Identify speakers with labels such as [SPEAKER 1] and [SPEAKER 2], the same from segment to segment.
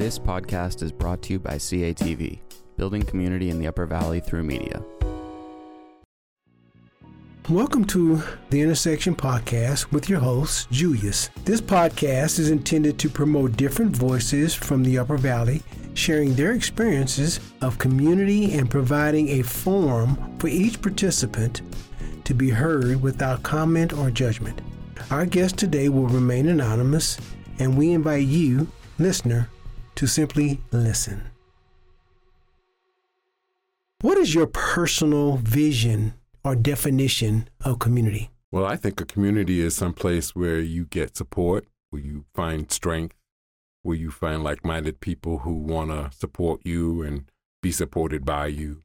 [SPEAKER 1] This podcast is brought to you by CATV, building community in the Upper Valley through media.
[SPEAKER 2] Welcome to the Intersection Podcast with your host, Julius. This podcast is intended to promote different voices from the Upper Valley, sharing their experiences of community and providing a forum for each participant to be heard without comment or judgment. Our guest today will remain anonymous, and we invite you, listener, to simply listen. What is your personal vision or definition of community?
[SPEAKER 3] Well, I think a community is some place where you get support, where you find strength, where you find like minded people who want to support you and be supported by you.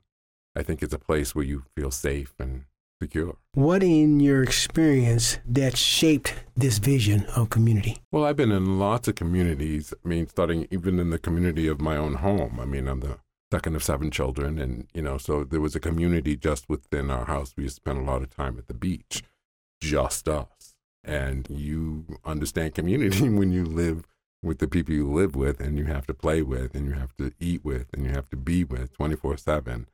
[SPEAKER 3] I think it's a place where you feel safe and secure.
[SPEAKER 2] What in your experience that shaped this vision of community?
[SPEAKER 3] Well, I've been in lots of communities. I mean, starting even in the community of my own home. I mean, I'm the second of seven children, and you know, so there was a community just within our house. We spent a lot of time at the beach, just us. And you understand community when you live with the people you live with, and you have to play with, and you have to eat with, and you have to be with 24 7.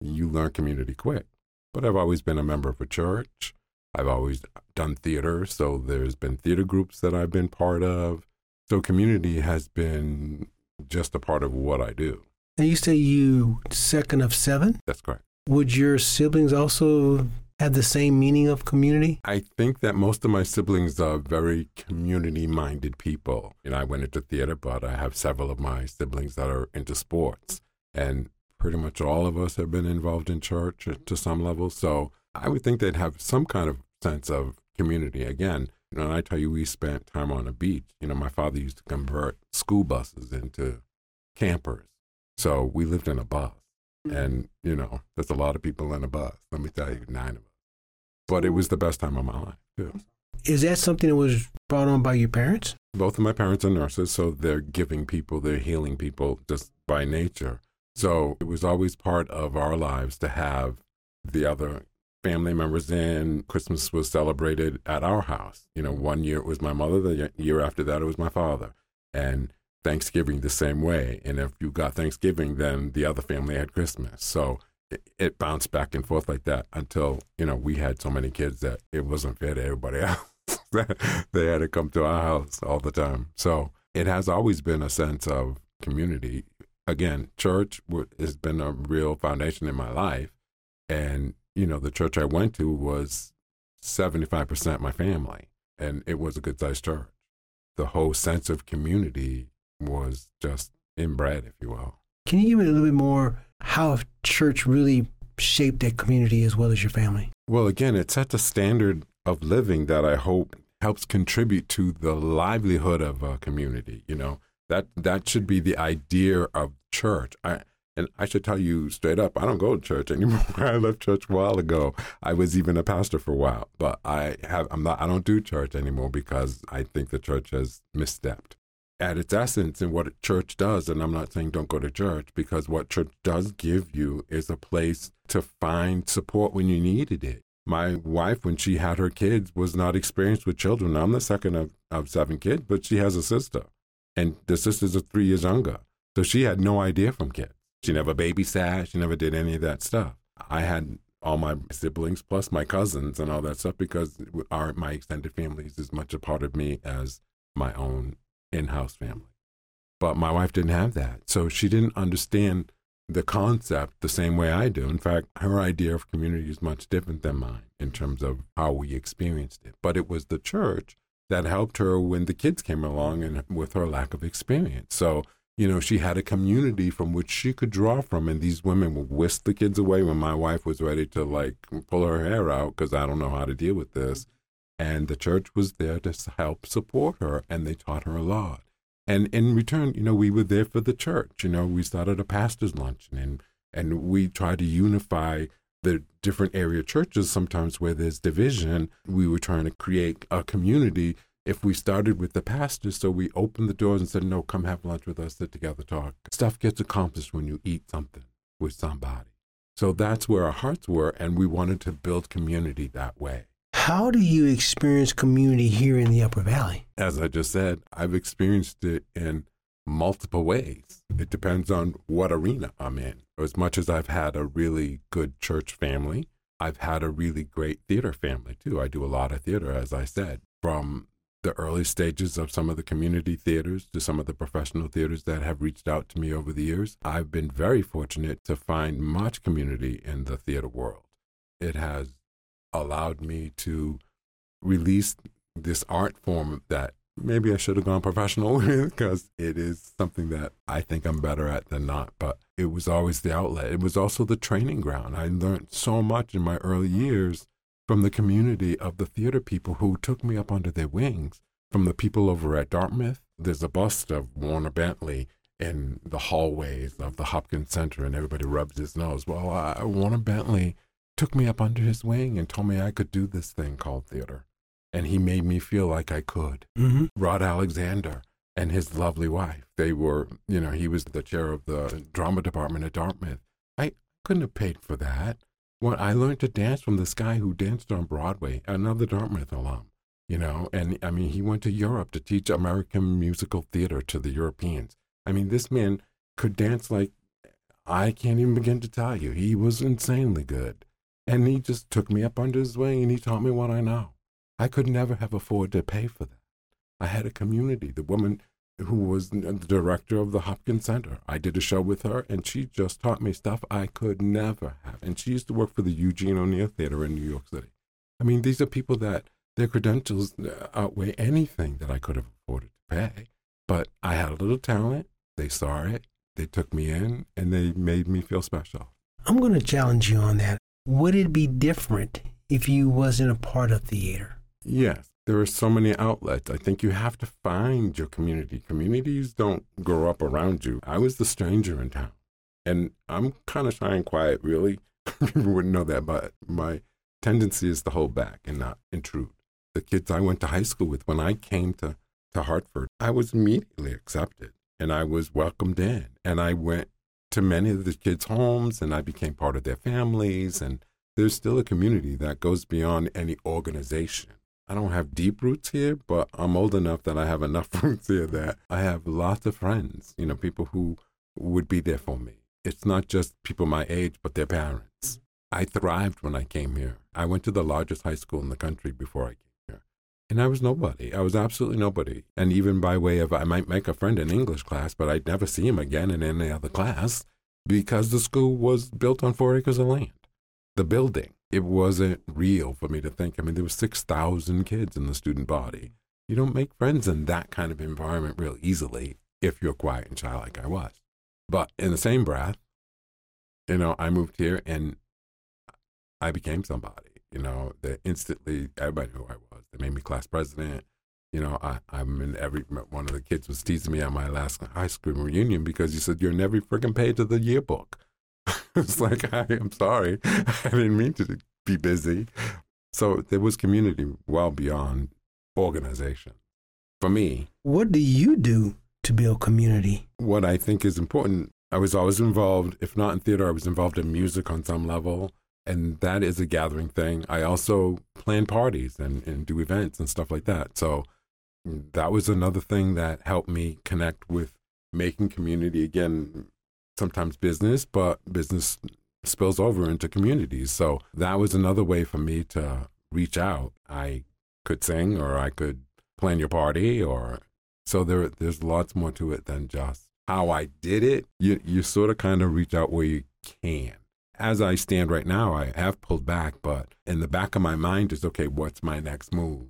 [SPEAKER 3] You learn community quick. But I've always been a member of a church. I've always done theater, so there's been theater groups that I've been part of. So community has been just a part of what I do.
[SPEAKER 2] And you say you second of seven?
[SPEAKER 3] That's correct.
[SPEAKER 2] Would your siblings also have the same meaning of community?
[SPEAKER 3] I think that most of my siblings are very community minded people. You know, I went into theater, but I have several of my siblings that are into sports. And pretty much all of us have been involved in church to some level. So I would think they'd have some kind of sense of community. Again, you know, and I tell you, we spent time on a beach. You know, my father used to convert school buses into campers. So we lived in a bus. Mm-hmm. And, you know, there's a lot of people in a bus. Let me tell you, nine of us. But it was the best time of my life, too.
[SPEAKER 2] Is that something that was brought on by your parents?
[SPEAKER 3] Both of my parents are nurses, so they're giving people, they're healing people just by nature. So it was always part of our lives to have the other family members in. Christmas was celebrated at our house. You know, one year it was my mother, the year after that it was my father. And Thanksgiving the same way. And if you got Thanksgiving, then the other family had Christmas. So it, it bounced back and forth like that until, you know, we had so many kids that it wasn't fair to everybody else. they had to come to our house all the time. So it has always been a sense of community. Again, church has been a real foundation in my life. And, you know, the church I went to was 75% my family, and it was a good sized church. The whole sense of community was just inbred, if you will.
[SPEAKER 2] Can you give me a little bit more how church really shaped that community as well as your family?
[SPEAKER 3] Well, again, it sets a standard of living that I hope helps contribute to the livelihood of a community. You know, that that should be the idea of church. I and I should tell you straight up, I don't go to church anymore. I left church a while ago. I was even a pastor for a while, but I have I'm not I don't do church anymore because I think the church has misstepped at its essence and what church does. And I'm not saying don't go to church because what church does give you is a place to find support when you needed it. My wife, when she had her kids, was not experienced with children. I'm the second of, of seven kids, but she has a sister. And the sisters are three years younger. So she had no idea from kids. She never babysat. She never did any of that stuff. I had all my siblings plus my cousins and all that stuff because our my extended family is as much a part of me as my own in-house family. But my wife didn't have that. So she didn't understand the concept the same way I do. In fact, her idea of community is much different than mine in terms of how we experienced it. But it was the church that helped her when the kids came along and with her lack of experience. So, you know, she had a community from which she could draw from. And these women would whisk the kids away when my wife was ready to like pull her hair out because I don't know how to deal with this. And the church was there to help support her, and they taught her a lot. And in return, you know, we were there for the church. You know, we started a pastor's luncheon, and and we tried to unify the different area churches. Sometimes where there's division, we were trying to create a community. If we started with the pastors, so we opened the doors and said, "No, come have lunch with us, sit together, talk." Stuff gets accomplished when you eat something with somebody. So that's where our hearts were, and we wanted to build community that way.
[SPEAKER 2] How do you experience community here in the Upper Valley?
[SPEAKER 3] As I just said, I've experienced it in multiple ways. It depends on what arena I'm in. As much as I've had a really good church family, I've had a really great theater family too. I do a lot of theater, as I said, from the early stages of some of the community theaters to some of the professional theaters that have reached out to me over the years. I've been very fortunate to find much community in the theater world. It has allowed me to release this art form that maybe I should have gone professional because it is something that I think I'm better at than not. But it was always the outlet. It was also the training ground. I learned so much in my early years from the community of the theater people who took me up under their wings. From the people over at Dartmouth, there's a bust of Warner Bentley in the hallways of the Hopkins Center, and everybody rubs his nose. Well, uh, Warner Bentley took me up under his wing and told me I could do this thing called theater and he made me feel like I could.
[SPEAKER 2] Mm-hmm.
[SPEAKER 3] Rod Alexander and his lovely wife, they were, you know, he was the chair of the drama department at Dartmouth. I couldn't have paid for that. When I learned to dance from this guy who danced on Broadway, another Dartmouth alum, you know, and I mean, he went to Europe to teach American musical theater to the Europeans. I mean, this man could dance like I can't even begin to tell you. He was insanely good. And he just took me up under his wing and he taught me what I know. I could never have afforded to pay for that. I had a community. The woman who was the director of the Hopkins Center, I did a show with her, and she just taught me stuff I could never have. And she used to work for the Eugene O'Neill Theater in New York City. I mean, these are people that their credentials uh, outweigh anything that I could have afforded to pay. But I had a little talent. They saw it. They took me in, and they made me feel special.
[SPEAKER 2] I'm going to challenge you on that. Would it be different if you wasn't a part of theater?
[SPEAKER 3] Yes, there are so many outlets. I think you have to find your community. Communities don't grow up around you. I was the stranger in town, and I'm kind of shy and quiet, really. People wouldn't know that, but my tendency is to hold back and not intrude. The kids I went to high school with, when I came to, to Hartford, I was immediately accepted and I was welcomed in. And I went to many of the kids' homes and I became part of their families. And there's still a community that goes beyond any organization. I don't have deep roots here, but I'm old enough that I have enough roots here that I have lots of friends, you know, people who would be there for me. It's not just people my age, but their parents. I thrived when I came here. I went to the largest high school in the country before I came here. And I was nobody. I was absolutely nobody. And even by way of, I might make a friend in English class, but I'd never see him again in any other class because the school was built on four acres of land. The building it wasn't real for me to think. I mean, there were 6,000 kids in the student body. You don't make friends in that kind of environment real easily if you're quiet and shy like I was. But in the same breath, you know, I moved here and I became somebody. You know, that instantly everybody knew who I was. They made me class president. You know, I, I'm in every one of the kids was teasing me at my last high school reunion because he said, You're in every freaking page of the yearbook. it's like, I, am sorry. I didn't mean to be busy. So there was community well beyond organization. For me,
[SPEAKER 2] what do you do to build community?
[SPEAKER 3] What I think is important, I was always involved, if not in theater, I was involved in music on some level. And that is a gathering thing. I also plan parties and, and do events and stuff like that. So that was another thing that helped me connect with making community again sometimes business, but business spills over into communities. So that was another way for me to reach out. I could sing or I could plan your party or so there there's lots more to it than just how I did it. You you sort of kind of reach out where you can. As I stand right now, I have pulled back, but in the back of my mind is okay, what's my next move?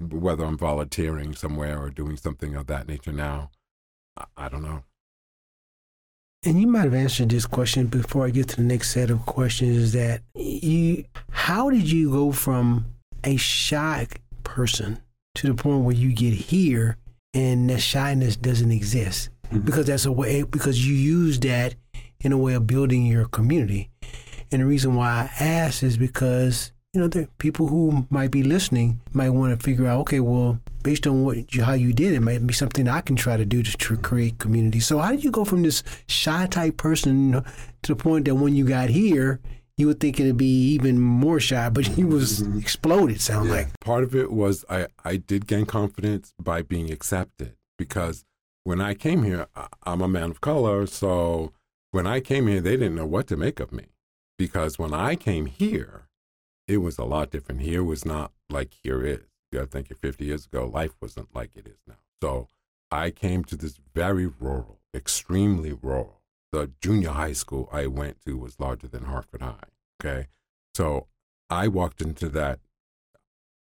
[SPEAKER 3] Whether I'm volunteering somewhere or doing something of that nature now, I, I don't know.
[SPEAKER 2] And you might have answered this question before I get to the next set of questions is that you how did you go from a shy person to the point where you get here and that shyness doesn't exist? Mm-hmm. Because that's a way because you use that in a way of building your community. And the reason why I ask is because you know, there people who might be listening might want to figure out, okay, well, based on what you, how you did, it might be something I can try to do to, to create community. So, how did you go from this shy type person to the point that when you got here, you would think it'd be even more shy, but he was mm-hmm. exploded. Sound yeah. like
[SPEAKER 3] part of it was I I did gain confidence by being accepted because when I came here, I- I'm a man of color. So when I came here, they didn't know what to make of me because when I came here, it was a lot different. Here was not like here is. You got to think 50 years ago, life wasn't like it is now. So I came to this very rural, extremely rural. The junior high school I went to was larger than Hartford High. Okay. So I walked into that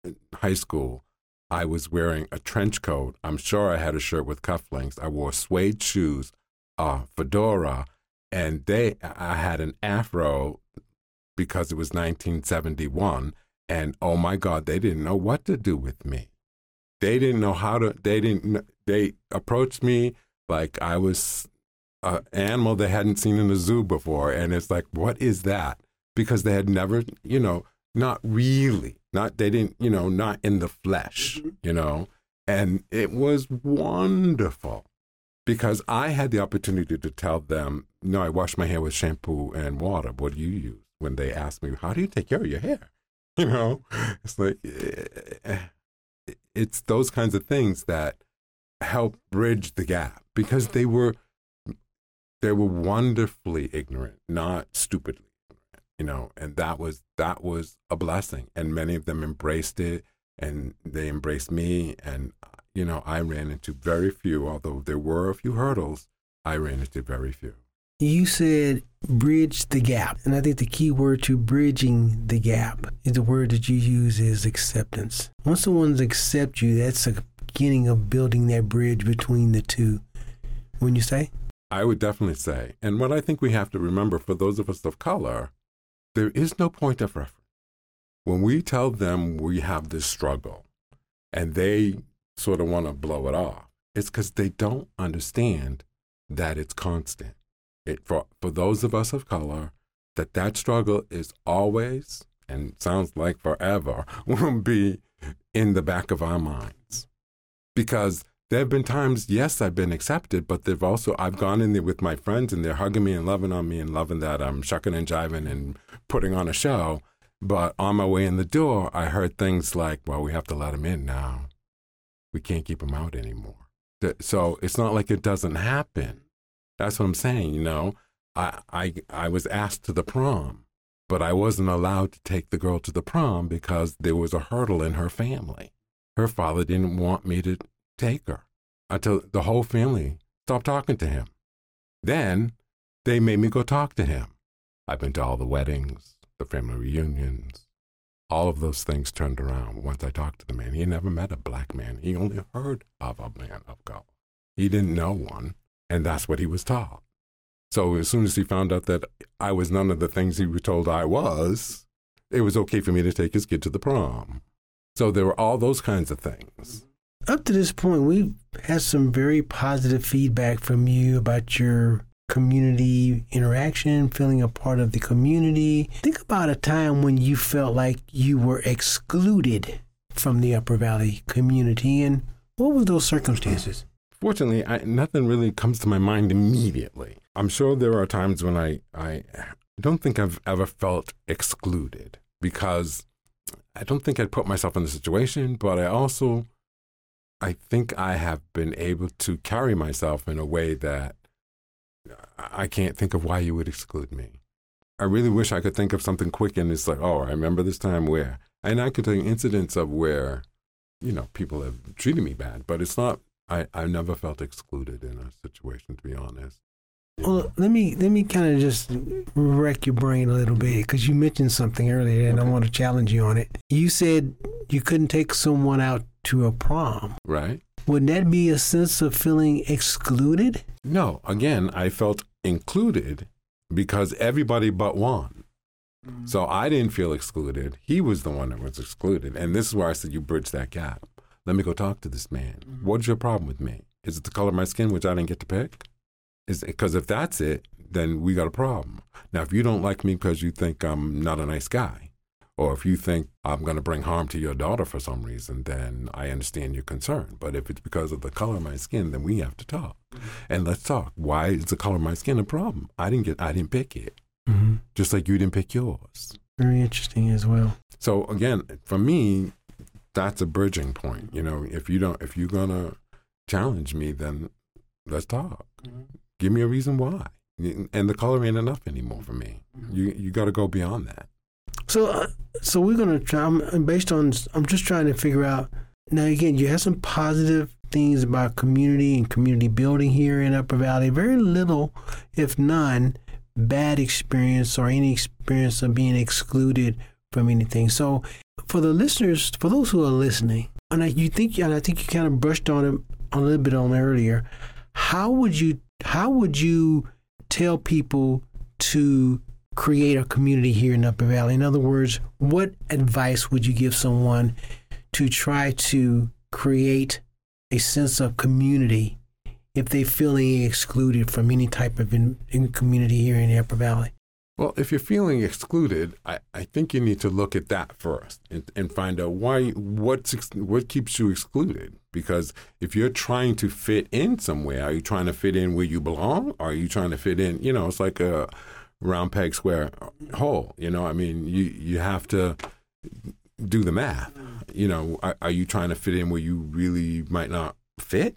[SPEAKER 3] uh, high school. I was wearing a trench coat. I'm sure I had a shirt with cufflinks. I wore suede shoes, a fedora, and they I had an afro because it was 1971 and oh my god they didn't know what to do with me they didn't know how to they didn't they approached me like i was an animal they hadn't seen in a zoo before and it's like what is that because they had never you know not really not they didn't you know not in the flesh mm-hmm. you know and it was wonderful because I had the opportunity to tell them, no, I wash my hair with shampoo and water. What do you use? When they asked me, how do you take care of your hair? You know, it's like, eh, it's those kinds of things that help bridge the gap because they were, they were wonderfully ignorant, not stupidly ignorant, you know, and that was, that was a blessing. And many of them embraced it and they embraced me and you know, I ran into very few, although there were a few hurdles, I ran into very few.
[SPEAKER 2] You said bridge the gap. And I think the key word to bridging the gap is the word that you use is acceptance. Once someone's accept you, that's the beginning of building that bridge between the two. When you say?
[SPEAKER 3] I would definitely say, and what I think we have to remember for those of us of color, there is no point of reference. When we tell them we have this struggle and they sort of want to blow it off, it's because they don't understand that it's constant. It, for, for those of us of color, that that struggle is always, and sounds like forever, will be in the back of our minds. Because there have been times, yes, I've been accepted, but they've also, I've gone in there with my friends and they're hugging me and loving on me and loving that I'm shucking and jiving and putting on a show. But on my way in the door, I heard things like, well, we have to let him in now. We can't keep him out anymore. So it's not like it doesn't happen. That's what I'm saying, you know. I, I, I was asked to the prom, but I wasn't allowed to take the girl to the prom because there was a hurdle in her family. Her father didn't want me to take her until the whole family stopped talking to him. Then they made me go talk to him. I've been to all the weddings, the family reunions, all of those things turned around once I talked to the man. He never met a black man. He only heard of a man of color. He didn't know one, and that's what he was taught. So as soon as he found out that I was none of the things he was told I was, it was okay for me to take his kid to the prom. So there were all those kinds of things.
[SPEAKER 2] Up to this point, we've had some very positive feedback from you about your community interaction, feeling a part of the community. Think about a time when you felt like you were excluded from the Upper Valley community, and what were those circumstances?
[SPEAKER 3] Fortunately, I, nothing really comes to my mind immediately. I'm sure there are times when I, I don't think I've ever felt excluded because I don't think I'd put myself in the situation, but I also, I think I have been able to carry myself in a way that I can't think of why you would exclude me. I really wish I could think of something quick and it's like, oh, I remember this time where, and I could tell you incidents of where, you know, people have treated me bad, but it's not, I, I never felt excluded in a situation, to be honest.
[SPEAKER 2] Well, let me let me kind of just wreck your brain a little bit because you mentioned something earlier, and I want to challenge you on it. You said you couldn't take someone out to a prom.
[SPEAKER 3] Right?
[SPEAKER 2] Wouldn't that be a sense of feeling excluded?
[SPEAKER 3] No, again, I felt included because everybody but one. Mm. So I didn't feel excluded. He was the one that was excluded. And this is where I said, you bridge that gap. Let me go talk to this man. What's your problem with me? Is it the color of my skin, which I didn't get to pick? Is Because if that's it, then we got a problem. Now, if you don't like me because you think I'm not a nice guy, or if you think I'm going to bring harm to your daughter for some reason, then I understand your concern. But if it's because of the color of my skin, then we have to talk. And let's talk. Why is the color of my skin a problem? I didn't get I didn't pick it.
[SPEAKER 2] Mm-hmm.
[SPEAKER 3] Just like you didn't pick yours.
[SPEAKER 2] Very interesting as well.
[SPEAKER 3] So again, for me, that's a bridging point. You know, if you don't if you're gonna challenge me, then Let's talk. Give me a reason why. And the color ain't enough anymore for me. You you got to go beyond that.
[SPEAKER 2] So, uh, so we're gonna try. I'm, based on. I'm just trying to figure out. Now, again, you have some positive things about community and community building here in Upper Valley. Very little, if none, bad experience or any experience of being excluded from anything. So, for the listeners, for those who are listening, and I, you think, and I think you kind of brushed on it a little bit on earlier. How would you? How would you tell people to create a community here in Upper Valley? In other words, what advice would you give someone to try to create a sense of community if they feel excluded from any type of in, in community here in the Upper Valley?
[SPEAKER 3] Well, if you're feeling excluded, I, I think you need to look at that first and, and find out why what's what keeps you excluded. Because if you're trying to fit in somewhere, are you trying to fit in where you belong? Or are you trying to fit in? You know, it's like a round peg square hole. You know, I mean, you you have to do the math. You know, are, are, you trying to fit in where you really might not fit?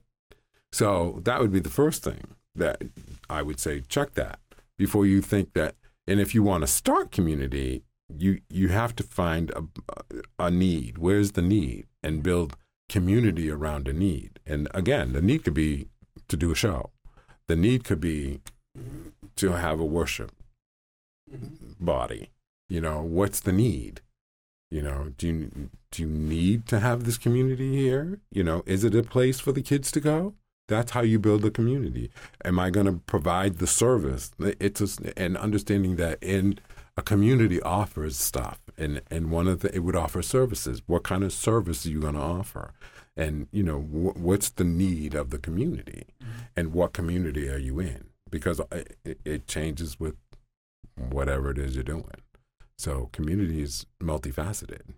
[SPEAKER 3] So that would be the first thing that I would say check that before you think that. And if you want to start community, you you have to find a, a need. Where's the need? And build community around a need. And again, the need could be to do a show. The need could be to have a worship body. You know, what's the need? You know, do you do you need to have this community here? You know, is it a place for the kids to go? That's how you build a community. Am I going to provide the service? It's a, and understanding that in a community offers stuff, and and one of the it would offer services. What kind of service are you going to offer? And you know, wh- what's the need of the community, mm-hmm. and what community are you in? Because it, it changes with whatever it is you're doing. So community is multifaceted.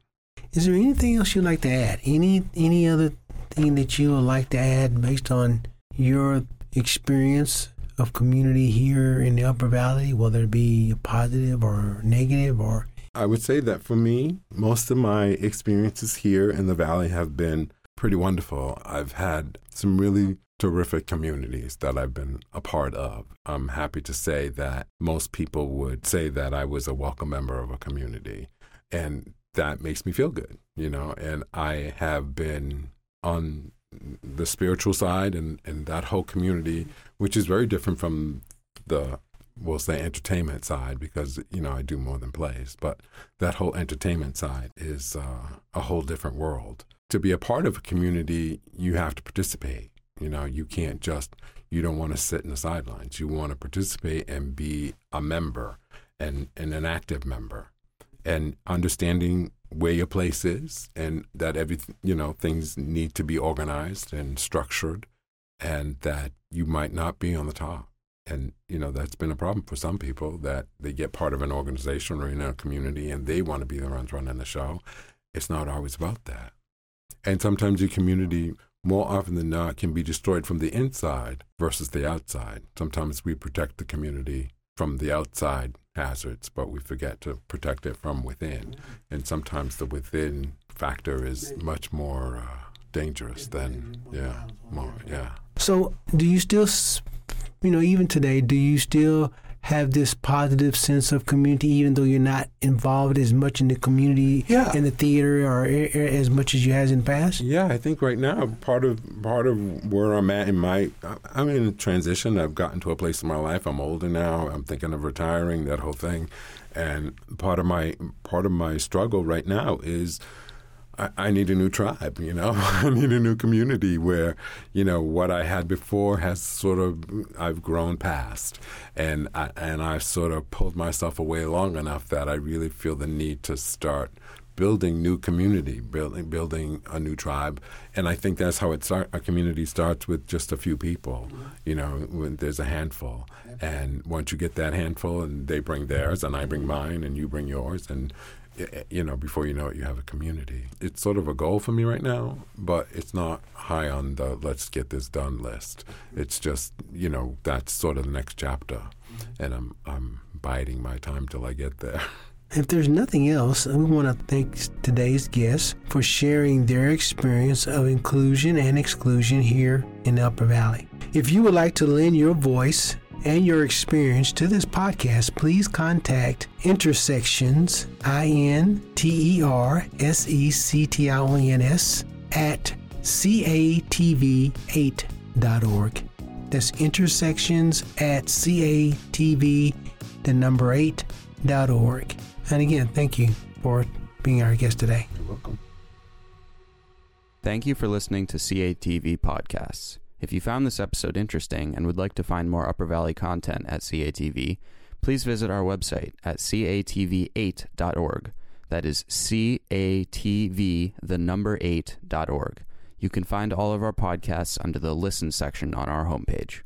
[SPEAKER 2] Is there anything else you'd like to add? Any any other thing that you would like to add based on your experience of community here in the Upper Valley, whether it be positive or negative or
[SPEAKER 3] I would say that for me, most of my experiences here in the valley have been pretty wonderful. I've had some really terrific communities that I've been a part of. I'm happy to say that most people would say that I was a welcome member of a community. And that makes me feel good, you know. And I have been on the spiritual side and, and that whole community, which is very different from the we'll say entertainment side because you know I do more than plays, but that whole entertainment side is uh, a whole different world. To be a part of a community, you have to participate. You know, you can't just, you don't want to sit in the sidelines. You want to participate and be a member and, and an active member and understanding where your place is and that every, you know, things need to be organized and structured and that you might not be on the top. And, you know, that's been a problem for some people that they get part of an organization or in a community and they want to be the ones running the show. It's not always about that. And sometimes your community more often than not can be destroyed from the inside versus the outside. Sometimes we protect the community from the outside hazards, but we forget to protect it from within. And sometimes the within factor is much more uh, dangerous than, yeah, more, yeah.
[SPEAKER 2] So, do you still, you know, even today, do you still have this positive sense of community, even though you're not involved as much in the community,
[SPEAKER 3] yeah.
[SPEAKER 2] in the theater, or as much as you has in the past?
[SPEAKER 3] Yeah, I think right now part of part of where I'm at in my I'm in transition. I've gotten to a place in my life. I'm older now. I'm thinking of retiring. That whole thing, and part of my part of my struggle right now is I, I need a new tribe, you know. I need a new community where, you know, what I had before has sort of I've grown past, and I, and I've sort of pulled myself away long enough that I really feel the need to start building new community, building building a new tribe, and I think that's how it start. A community starts with just a few people, mm-hmm. you know. When there's a handful, and once you get that handful, and they bring theirs, and I bring mm-hmm. mine, and you bring yours, and you know, before you know it, you have a community. It's sort of a goal for me right now, but it's not high on the let's get this done list. It's just, you know, that's sort of the next chapter. Mm-hmm. And I'm, I'm biding my time till I get there.
[SPEAKER 2] If there's nothing else, we want to thank today's guests for sharing their experience of inclusion and exclusion here in the Upper Valley. If you would like to lend your voice and your experience to this podcast, please contact Intersections, I N T E R S E C T I O N S, at catv8.org. That's intersections at catv, the number 8.org. And again, thank you for being our guest today.
[SPEAKER 3] You're welcome.
[SPEAKER 1] Thank you for listening to CATV Podcasts. If you found this episode interesting and would like to find more Upper Valley content at CATV, please visit our website at catv8.org. That is CATV, the number 8.org. You can find all of our podcasts under the Listen section on our homepage.